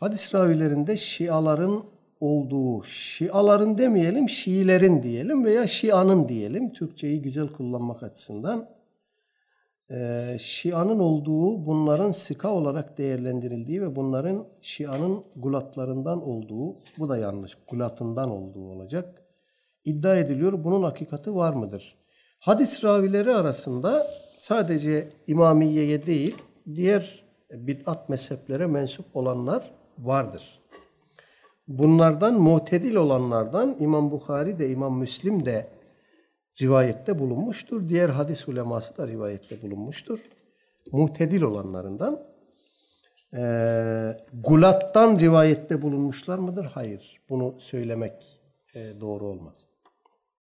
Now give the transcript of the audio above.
Hadis ravilerinde Şiaların olduğu, Şiaların demeyelim, Şiilerin diyelim veya Şia'nın diyelim. Türkçeyi güzel kullanmak açısından. Ee, Şia'nın olduğu, bunların sika olarak değerlendirildiği ve bunların Şia'nın gulatlarından olduğu, bu da yanlış, gulatından olduğu olacak. İddia ediliyor. Bunun hakikati var mıdır? Hadis ravileri arasında sadece İmamiye'ye değil, diğer bid'at mezheplere mensup olanlar vardır. Bunlardan mutedil olanlardan İmam Bukhari de İmam Müslim de rivayette bulunmuştur. Diğer hadis uleması da rivayette bulunmuştur. Mutedil olanlarından. E, gulattan rivayette bulunmuşlar mıdır? Hayır. Bunu söylemek e, doğru olmaz.